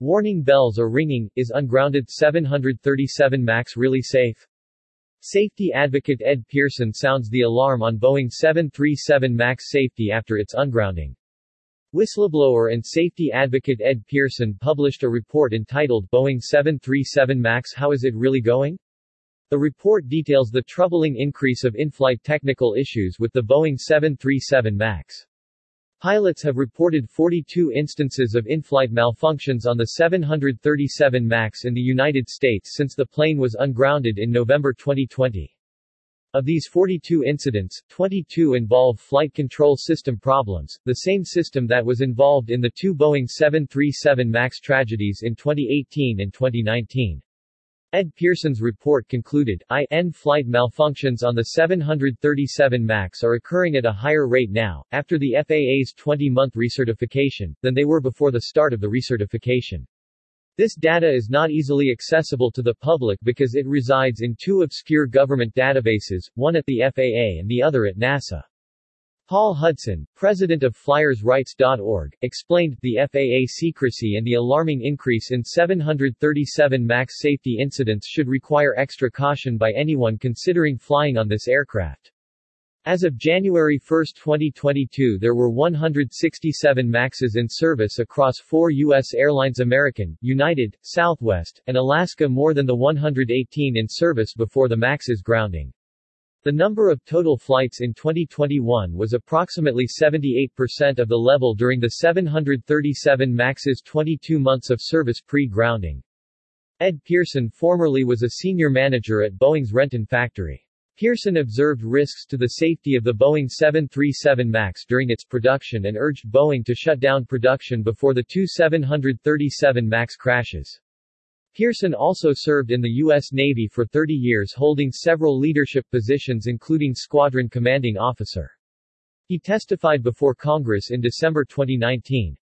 Warning bells are ringing, is ungrounded 737 MAX really safe? Safety advocate Ed Pearson sounds the alarm on Boeing 737 MAX safety after its ungrounding. Whistleblower and safety advocate Ed Pearson published a report entitled Boeing 737 MAX How Is It Really Going? The report details the troubling increase of in-flight technical issues with the Boeing 737 MAX. Pilots have reported 42 instances of in-flight malfunctions on the 737 MAX in the United States since the plane was ungrounded in November 2020. Of these 42 incidents, 22 involve flight control system problems, the same system that was involved in the two Boeing 737 MAX tragedies in 2018 and 2019. Ed Pearson's report concluded, IN flight malfunctions on the 737 MAX are occurring at a higher rate now, after the FAA's 20-month recertification, than they were before the start of the recertification. This data is not easily accessible to the public because it resides in two obscure government databases, one at the FAA and the other at NASA. Paul Hudson, president of FlyersRights.org, explained, the FAA secrecy and the alarming increase in 737 MAX safety incidents should require extra caution by anyone considering flying on this aircraft. As of January 1, 2022 there were 167 MAXs in service across four U.S. airlines American, United, Southwest, and Alaska more than the 118 in service before the MAX's grounding. The number of total flights in 2021 was approximately 78% of the level during the 737 MAX's 22 months of service pre-grounding. Ed Pearson formerly was a senior manager at Boeing's Renton factory. Pearson observed risks to the safety of the Boeing 737 MAX during its production and urged Boeing to shut down production before the two 737 MAX crashes. Pearson also served in the U.S. Navy for 30 years holding several leadership positions including squadron commanding officer. He testified before Congress in December 2019.